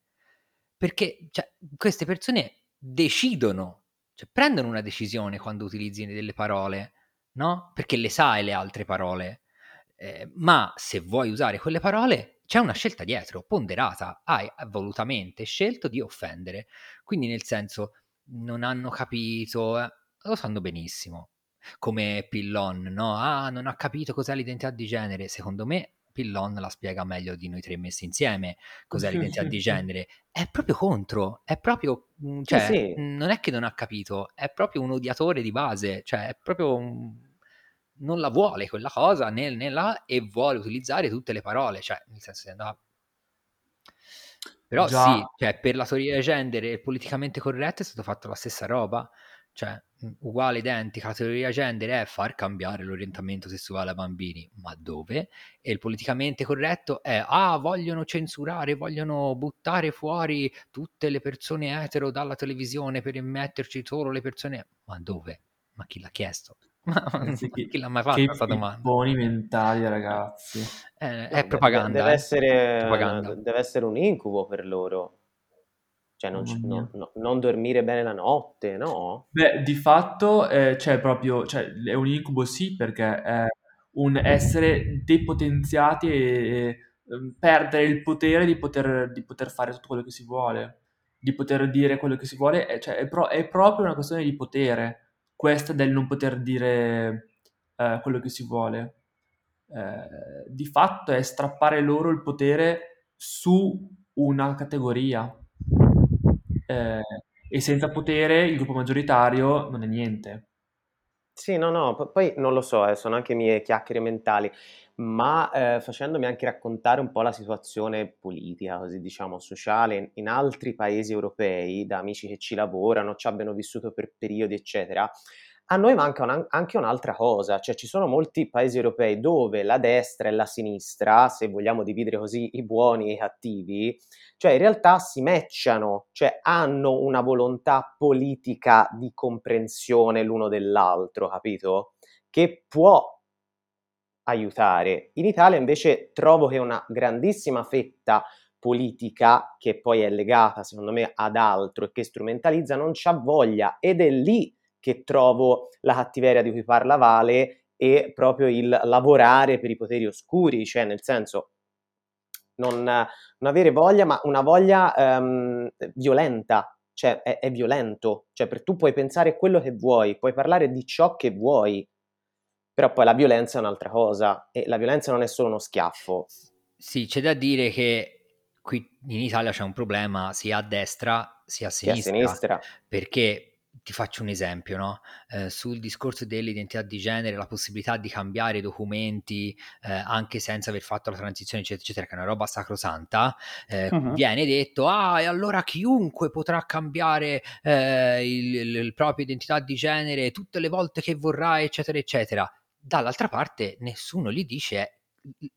Perché cioè, queste persone decidono, cioè prendono una decisione quando utilizzi delle parole, no? Perché le sai le altre parole. Eh, ma se vuoi usare quelle parole, c'è una scelta dietro, ponderata. Hai volutamente scelto di offendere. Quindi, nel senso, non hanno capito, eh, lo sanno benissimo. Come Pillon, no? Ah, non ha capito cos'è l'identità di genere. Secondo me, Pillon la spiega meglio di noi tre messi insieme. Cos'è l'identità di genere? È proprio contro, è proprio, mm, Sì, cioè, sì, non è che non ha capito, è proprio un odiatore di base, cioè, è proprio un- non la vuole quella cosa né, né la e vuole utilizzare tutte le parole, cioè, nel senso, se andava- Però Già. sì, cioè, per la teoria gender e politicamente corretto è stato fatto la stessa roba. Cioè, uguale, identica, la teoria gender è far cambiare l'orientamento sessuale ai bambini, ma dove? E il politicamente corretto è, ah, vogliono censurare, vogliono buttare fuori tutte le persone etero dalla televisione per immetterci solo le persone... Ma dove? Ma chi l'ha chiesto? Ma chi, chi l'ha mai fatta che questa domanda? buoni mentali, ragazzi. Eh, No, è propaganda. deve, eh. essere, Propaganda. deve essere un incubo per loro. Cioè, non, Mamma no- no- non dormire bene la notte, no? Beh, di fatto eh, c'è proprio, cioè, è un incubo sì, perché è un essere depotenziati e, e, ehm, perdere il potere di poter, di poter fare tutto quello che si vuole, di poter dire quello che si vuole, cioè, è, pro- è proprio una questione di potere, questa del non poter dire eh, quello che si vuole. Eh, di fatto è strappare loro il potere su una categoria. Eh, e senza potere il gruppo maggioritario non è niente. Sì, no, no, p- poi non lo so, eh, sono anche mie chiacchiere mentali, ma eh, facendomi anche raccontare un po' la situazione politica, così diciamo, sociale in altri paesi europei, da amici che ci lavorano, ci abbiano vissuto per periodi, eccetera, a noi manca un- anche un'altra cosa, cioè ci sono molti paesi europei dove la destra e la sinistra, se vogliamo dividere così i buoni e i cattivi, cioè in realtà si matchano, cioè hanno una volontà politica di comprensione l'uno dell'altro, capito? Che può aiutare. In Italia invece trovo che una grandissima fetta politica, che poi è legata secondo me ad altro e che strumentalizza, non c'ha voglia. Ed è lì che trovo la cattiveria di cui parla Vale e proprio il lavorare per i poteri oscuri, cioè nel senso non, non avere voglia, ma una voglia ehm, violenta, cioè è, è violento, cioè per tu puoi pensare quello che vuoi, puoi parlare di ciò che vuoi, però poi la violenza è un'altra cosa e la violenza non è solo uno schiaffo. Sì, c'è da dire che qui in Italia c'è un problema sia a destra sia a Che a sinistra, sinistra. perché ti faccio un esempio, no? Eh, sul discorso dell'identità di genere, la possibilità di cambiare documenti eh, anche senza aver fatto la transizione, eccetera, eccetera, che è una roba sacrosanta, eh, Mhm. viene detto, ah, e allora chiunque potrà cambiare eh, il, il- il propria identità di genere tutte le volte che vorrà, eccetera, eccetera. Dall'altra parte nessuno gli dice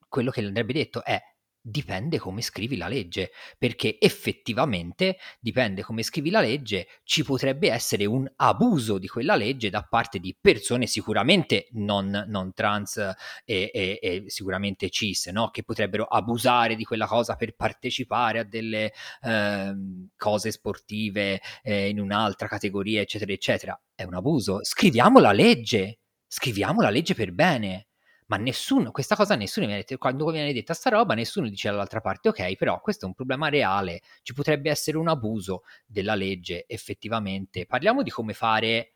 quello che andrebbe detto è dipende come scrivi la legge, perché effettivamente dipende come scrivi la legge, ci potrebbe essere un abuso di quella legge da parte di persone sicuramente non, non trans e, e- e sicuramente cis, no? che potrebbero abusare di quella cosa per partecipare a delle ehm, cose sportive eh, in un'altra categoria, eccetera, eccetera. È un abuso. Scriviamo la legge, scriviamo la legge per bene. Ma nessuno, questa cosa nessuno viene detto, quando viene detta sta roba, nessuno dice dall'altra parte, ok, però questo è un problema reale, ci potrebbe essere un abuso della legge effettivamente. Parliamo di come fare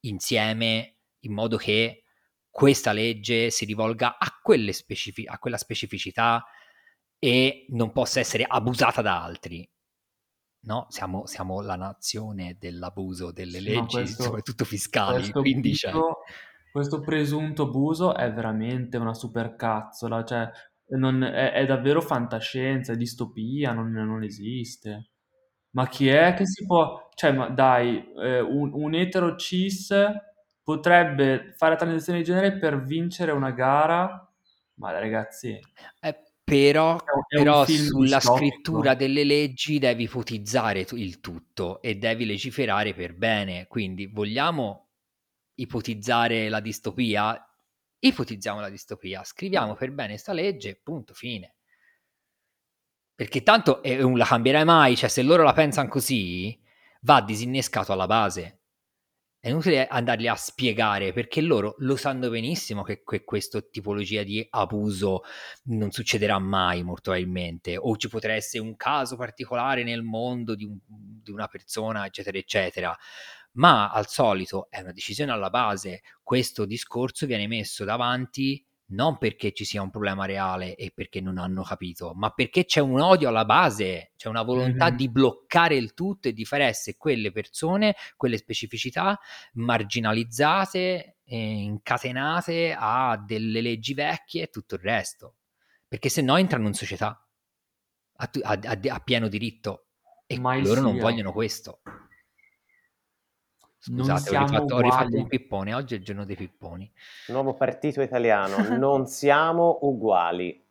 insieme in modo che questa legge si rivolga a, quelle specifi- a quella specificità e non possa essere abusata da altri. No, siamo, siamo la nazione dell'abuso delle Sì, leggi, questo- soprattutto fiscali, quindi cioè, abuso- questo presunto abuso è veramente una supercazzola, cioè non- è, è davvero fantascienza, è distopia, non, non esiste. Ma chi è che si può... Cioè, ma dai, eh, un, un etero cis potrebbe fare la transizione di genere per vincere una gara? Ma ragazzi, Eh, però, È un- è un però film sulla distopico. scrittura delle leggi devi ipotizzare tu- il tutto e devi legiferare per bene. Quindi vogliamo ipotizzare la distopia? Ipotizziamo la distopia, scriviamo per bene sta legge, punto, fine. Perché tanto eh, non la cambierai mai, cioè se loro la pensano così, va disinnescato alla base. È inutile andarli a spiegare perché loro lo sanno benissimo che, que- questa tipologia di abuso non succederà mai, molto probabilmente, o ci potrà essere un caso particolare nel mondo di, un- di una persona, eccetera, eccetera. Ma al solito è una decisione alla base. Questo discorso viene messo davanti non perché ci sia un problema reale e perché non hanno capito, ma perché c'è un odio alla base, c'è una volontà Mhm. di bloccare il tutto e di far essere quelle persone, quelle specificità marginalizzate, eh, incatenate a delle leggi vecchie e tutto il resto. Perché se no entrano in società. a, a, a pieno diritto e Mai loro non sia. vogliono questo. Non Scusate, ho rifatto, ho rifatto un pippone. Oggi è il giorno dei pipponi. Nuovo partito italiano, non siamo uguali.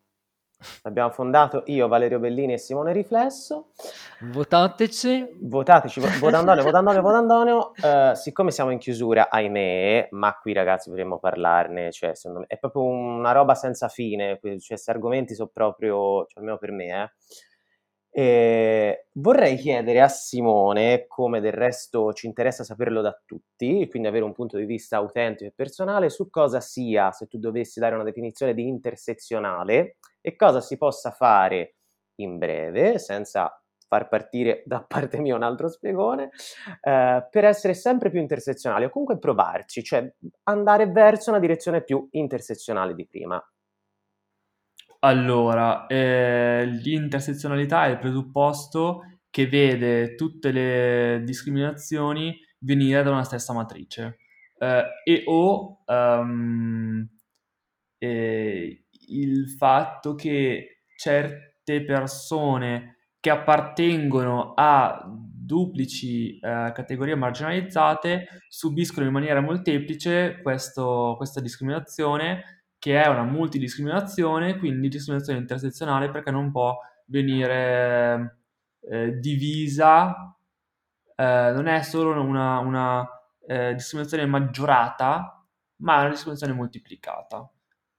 L'abbiamo fondato io, Valerio Bellini e Simone Riflesso. Votateci. Votateci, vo- votandone, votandone, votandone. Eh, siccome siamo in chiusura, ahimè, ma qui ragazzi potremmo parlarne, cioè, secondo me, è proprio una roba senza fine, cioè, questi argomenti sono proprio, cioè, almeno per me, eh. E vorrei chiedere a Simone, come del resto ci interessa saperlo da tutti, quindi avere un punto di vista autentico e personale, su cosa sia, se tu dovessi dare una definizione di intersezionale, e cosa si possa fare in breve, senza far partire da parte mia un altro spiegone, eh, per essere sempre più intersezionali o comunque provarci, cioè andare verso una direzione più intersezionale di prima. Allora, eh, l'intersezionalità è il presupposto che vede tutte le discriminazioni venire da una stessa matrice. Eh, e o um, eh, il fatto che certe persone che appartengono a duplici eh, categorie marginalizzate subiscono in maniera molteplice questo, questa discriminazione che è una multidiscriminazione, quindi discriminazione intersezionale perché non può venire eh, divisa, eh, non è solo una, una eh, discriminazione maggiorata, ma è una discriminazione moltiplicata.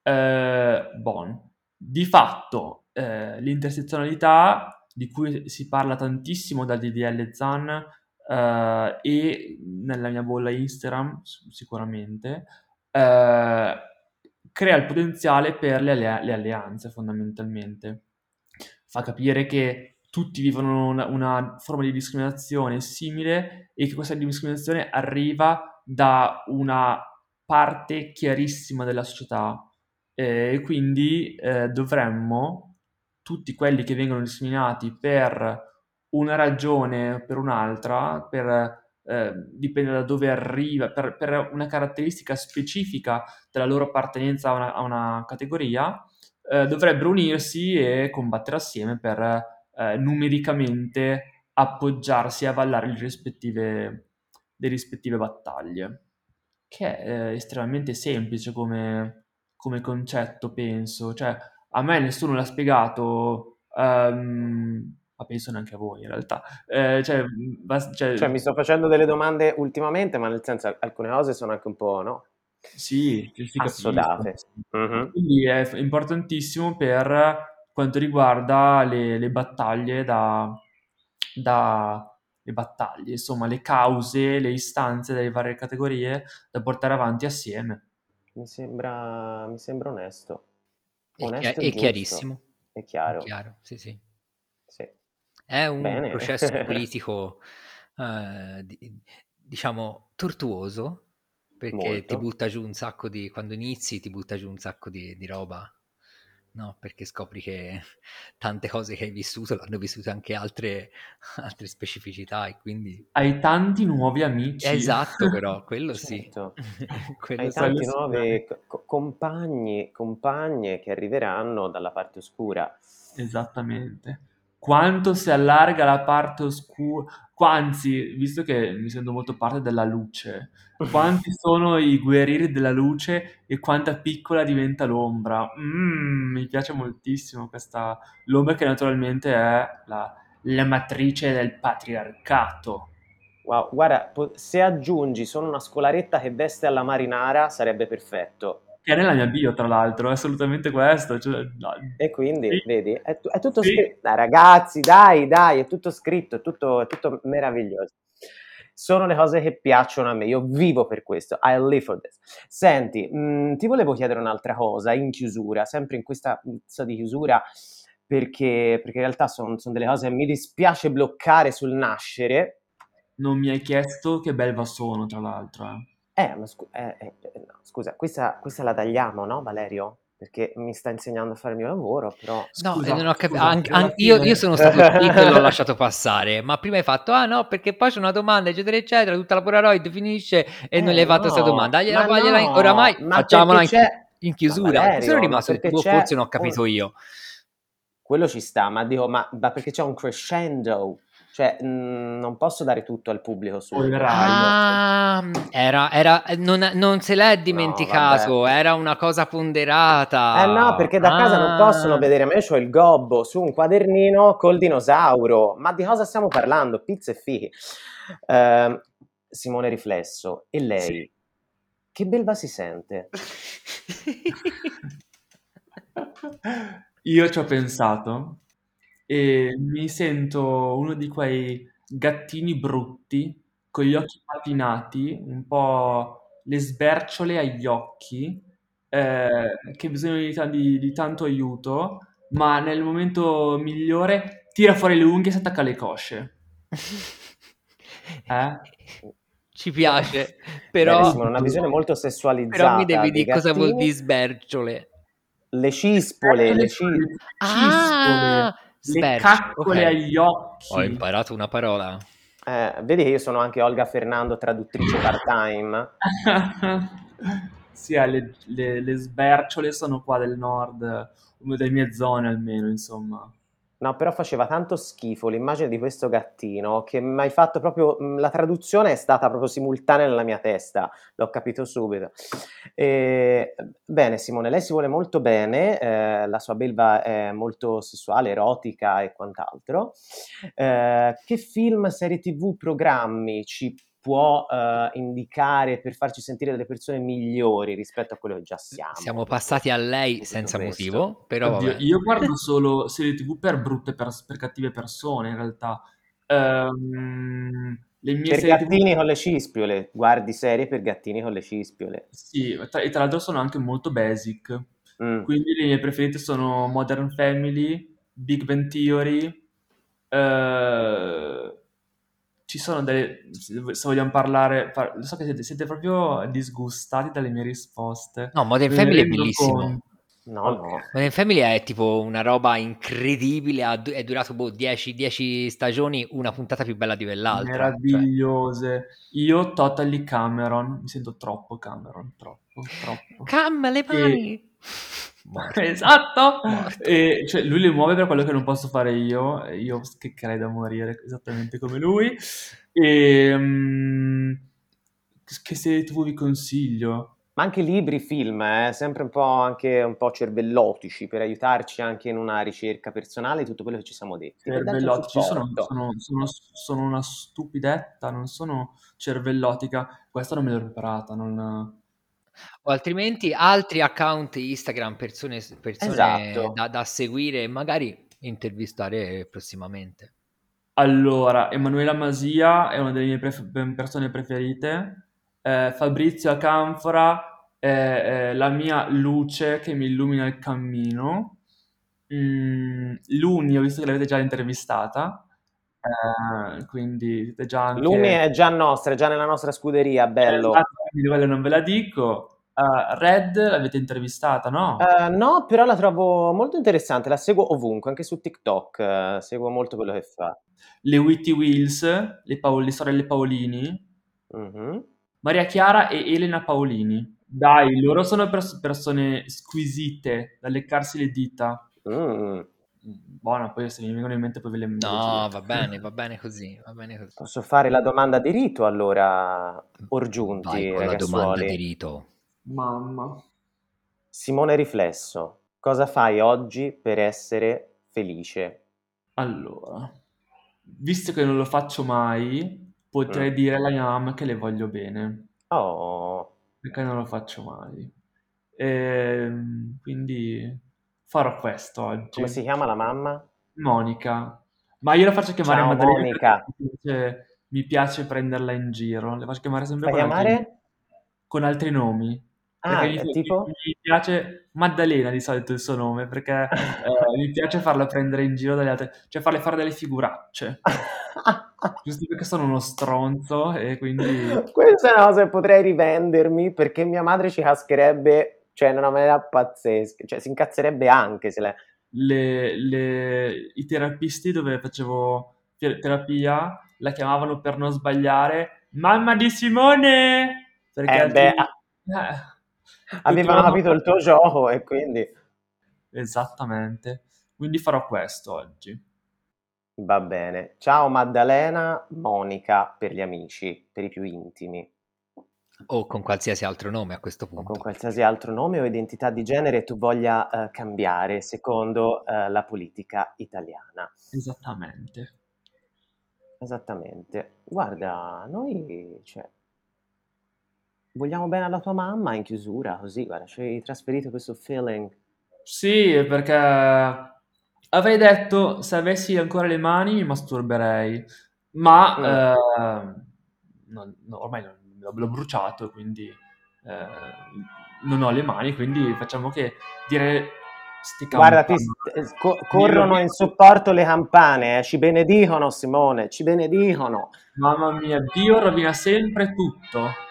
Eh, bon. Di fatto eh, l'intersezionalità, di cui si parla tantissimo dal DDL ZAN eh, e nella mia bolla Instagram sicuramente, eh, crea il potenziale per le, le alleanze fondamentalmente. Fa capire che tutti vivono una, una forma di discriminazione simile e che questa discriminazione arriva da una parte chiarissima della società e quindi eh, dovremmo, tutti quelli che vengono discriminati per una ragione o per un'altra, per eh, dipende da dove arriva, per, per, una caratteristica specifica della loro appartenenza a una, a una categoria, eh, dovrebbero unirsi e combattere assieme per eh, numericamente appoggiarsi e avvallare le rispettive, le rispettive battaglie. Che è eh, estremamente semplice come, come concetto, penso. Cioè, a me nessuno l'ha spiegato. Um, ma penso neanche a voi in realtà. Eh, cioè, bas- cioè, Cioè, mi sto facendo delle domande ultimamente, ma nel senso alcune cose sono anche un po', no? Sì, Assodate. Mhm. Quindi è importantissimo per quanto riguarda le, le battaglie da, da- le battaglie, insomma, le cause, le istanze delle varie categorie da portare avanti assieme. Mi sembra, mi sembra onesto. È, Onesto chia- e è chiarissimo. È È chiaro. chiaro, sì, sì. Sì. È un Bene. processo politico, eh, di- diciamo, tortuoso, perché ti Molto. butta giù un sacco di... Quando inizi ti butta giù un sacco di, di roba, no? Perché scopri che tante cose che hai vissuto l'hanno vissute anche altre, altre specificità e quindi... Hai tanti nuovi amici. Esatto, però, quello sì. Certo. Quello Hai sì. tanti nuovi co- compagni, compagne che arriveranno dalla parte oscura. Esattamente. Quanto si allarga la parte oscura, anzi, visto che mi sento molto parte della luce, quanti sono i guerrieri della luce e quanta piccola diventa l'ombra. Mm, mi piace moltissimo questa... L'ombra che naturalmente è la, la matrice del patriarcato. Wow, guarda, se aggiungi sono una scolaretta che veste alla marinara sarebbe perfetto. Che è nella mia bio, tra l'altro, è assolutamente questo. cioè, no. E quindi, Sì. vedi, è, tu- è tutto Sì. scritto. Dai, ragazzi, dai, dai, è tutto scritto, è tutto, è tutto meraviglioso. Sono le cose che piacciono a me, io vivo per questo. I live for this. Senti, mh, ti volevo chiedere un'altra cosa in chiusura, sempre in questa puzza di chiusura, perché, perché in realtà sono delle cose che mi dispiace bloccare sul nascere. Non mi hai chiesto che belva sono, tra l'altro. eh. Eh, ma scu- eh, eh, eh, no, scusa, questa, questa la tagliamo, no, Valerio? Perché mi sta insegnando a fare il mio lavoro, però... No, Scusa, eh, non ho capito. Anche- alla an- io, io sono stato zitto e l'ho lasciato passare, ma prima hai fatto, ah no, perché poi c'è una domanda, eccetera, eccetera, tutta la Polaroid finisce e non Eh, gli hai fatto questa no, domanda. Gliela ma fagliela in- no, oramai ma facciamola in, in chiusura. Valerio, sono ma rimasto perché boh, c'è forse non ho capito un- io. quello ci sta, ma dico, ma, ma perché c'è un crescendo, cioè mh, mm, non posso dare tutto al pubblico su ah, era, era non, non, se l'è dimenticato, no, era una cosa ponderata. Eh no, perché da ah. casa non possono ah. vedere, ma io ho il gobbo su un quadernino col dinosauro, ma di cosa stiamo parlando? Pizza e fichi. Uh, Simone Riflesso, e lei? Sì. Che belva si sente? Io ci ho pensato e mi sento uno di quei gattini brutti con gli occhi patinati, un po' le sberciole agli occhi, eh, che bisogna di, di, di, tanto aiuto, ma nel momento migliore tira fuori le unghie e si attacca le cosce. Eh? Ci piace, però... Benissimo, una visione molto sessualizzata. Però mi devi dire cosa vuol dire sberciole. Le cispole, le, cispole. Ah, le caccole okay. agli occhi. Ho imparato una parola. Eh, vedi che io sono anche Olga Fernando, traduttrice part-time. sì, eh, le, le, le, sberciole sono qua del nord, una delle mie zone almeno, insomma. No, però faceva tanto schifo l'immagine di questo gattino che mi hai fatto proprio. Mm, la traduzione è stata proprio simultanea nella mia testa, l'ho capito subito. E, bene, Simone, lei si vuole molto bene, eh, la sua belva è molto sessuale, erotica e quant'altro. Eh, che film, serie TV, programmi ci può uh, indicare per farci sentire delle persone migliori rispetto a quello che già siamo. Siamo passati a lei senza questo. motivo, però Oddio, io guardo solo serie tv per brutte, per, per cattive persone in realtà. Um, le mie per gattini TV... con le cispiole, guardi serie per gattini con le cispiole. Sì, tra, e tra l'altro sono anche molto basic. Mm. Quindi le mie preferite sono Modern Family, Big Bang Theory, uh, ci sono delle... se vogliamo parlare... Par- so che siete, siete, proprio disgustati dalle mie risposte. No, Modern Family è bellissimo. Con... No, okay. no. Modern Family è tipo una roba incredibile, è durato boh, 10 stagioni, una puntata più bella di quell'altra. Cioè. Meravigliose. Cioè. Io totally Cameron, mi sento troppo Cameron, troppo, troppo. Cam le mani! E... Morto. Esatto! Morto. E, cioè, lui le muove per quello che non posso fare io, io che credo a morire esattamente come lui. E, um, che serie tv vi consiglio? Ma anche libri, film, eh? sempre un po', anche un po' cervellotici per aiutarci anche in una ricerca personale di tutto quello che ci siamo detti. Cervellotici, sono, sono, sono, sono, una stupidetta, non sono cervellotica. Questa non me l'ho preparata, non o altrimenti altri account Instagram, persone, persone esatto. da, da seguire e magari intervistare prossimamente. Allora, Emanuela Masia è una delle mie pref- persone preferite. Eh, Fabrizio Acanfora è, è, la mia luce che mi illumina il cammino. Mm, Luni, ho visto che l'avete già intervistata. Eh, quindi siete già anche... Luni è già nostra, è già nella nostra scuderia, bello. Esatto, non ve la dico. Uh, Red l'avete intervistata, no? Uh, no, però la trovo molto interessante, la seguo ovunque, anche su TikTok, uh, seguo molto quello che fa. Le Witty Wheels, le, Paol- le sorelle Paolini, mm-hmm. Maria Chiara e Elena Paolini. Dai, loro sono pers- persone squisite, da leccarsi le dita. Mm. Buona, poi se mi vengono in mente poi ve le No, va bene, va bene così, va bene così. Posso fare la domanda di rito allora, Orgiunti, Vai con la domanda di rito. Mamma. Simone Riflesso, cosa fai oggi per essere felice? Allora, visto che non lo faccio mai, potrei mm. dire alla mia mamma che le voglio bene. Oh. Perché non lo faccio mai. E, ehm, quindi farò questo oggi. Come si chiama la mamma? Monica. Ma io la faccio chiamare Ciao, Maddalena Monica. Mi piace, mi piace, prenderla in giro. Le faccio chiamare sempre con altri, con altri nomi. Ah, mi, tipo? mi piace Maddalena di solito il suo nome perché eh, mi piace farla prendere in giro dalle altre, cioè farle fare delle figuracce. Giusto perché sono uno stronzo e quindi... Questa è una cosa che potrei rivendermi perché mia madre ci cascherebbe, cioè in una maniera pazzesca, cioè si incazzerebbe anche se le... Le, le... I terapisti dove facevo terapia la chiamavano per non sbagliare Mamma di Simone! Perché eh beh, eh, avevano capito il tuo gioco e quindi... Esattamente. Quindi farò questo oggi. Va bene. Ciao Maddalena, Monica per gli amici, per i più intimi. O con qualsiasi altro nome a questo O punto. con qualsiasi altro nome o identità di genere tu voglia eh, cambiare secondo eh, la politica italiana. Esattamente. Esattamente. Guarda, noi, cioè, vogliamo bene alla tua mamma in chiusura, così, guarda, ci hai trasferito questo feeling. Sì, perché avrei detto se avessi ancora le mani mi masturberei, ma Mm. eh, non- no, ormai non- l'ho, bruciato, quindi eh, non ho le mani, quindi facciamo che dire sti Guarda, ti, st- co- corrono in supporto le campane, eh, ci benedicono Simone, ci benedicono. Mamma mia, Dio rovina sempre tutto.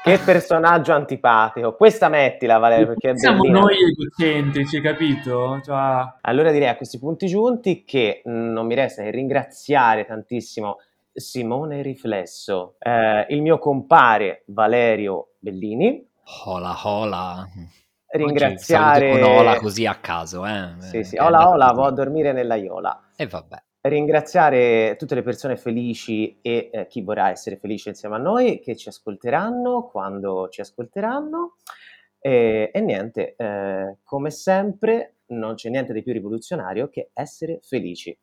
Che personaggio antipatico. Questa mettila, Valerio, perché Siamo bellina. noi egocentrici, capito? Cioè, Allora direi a questi punti giunti che mh, non mi resta che ringraziare tantissimo Simone Riflesso, eh, il mio compare Valerio Bellini, Hola hola. ringraziare... Oggi con Ola così a caso, eh. Sì, sì, Eh, ola è ola, così. vado a dormire nella Iola. E vabbè. Ringraziare tutte le persone felici e eh, chi vorrà essere felice insieme a noi che ci ascolteranno quando ci ascolteranno. E, e niente, eh, come sempre, non c'è niente di più rivoluzionario che essere felici.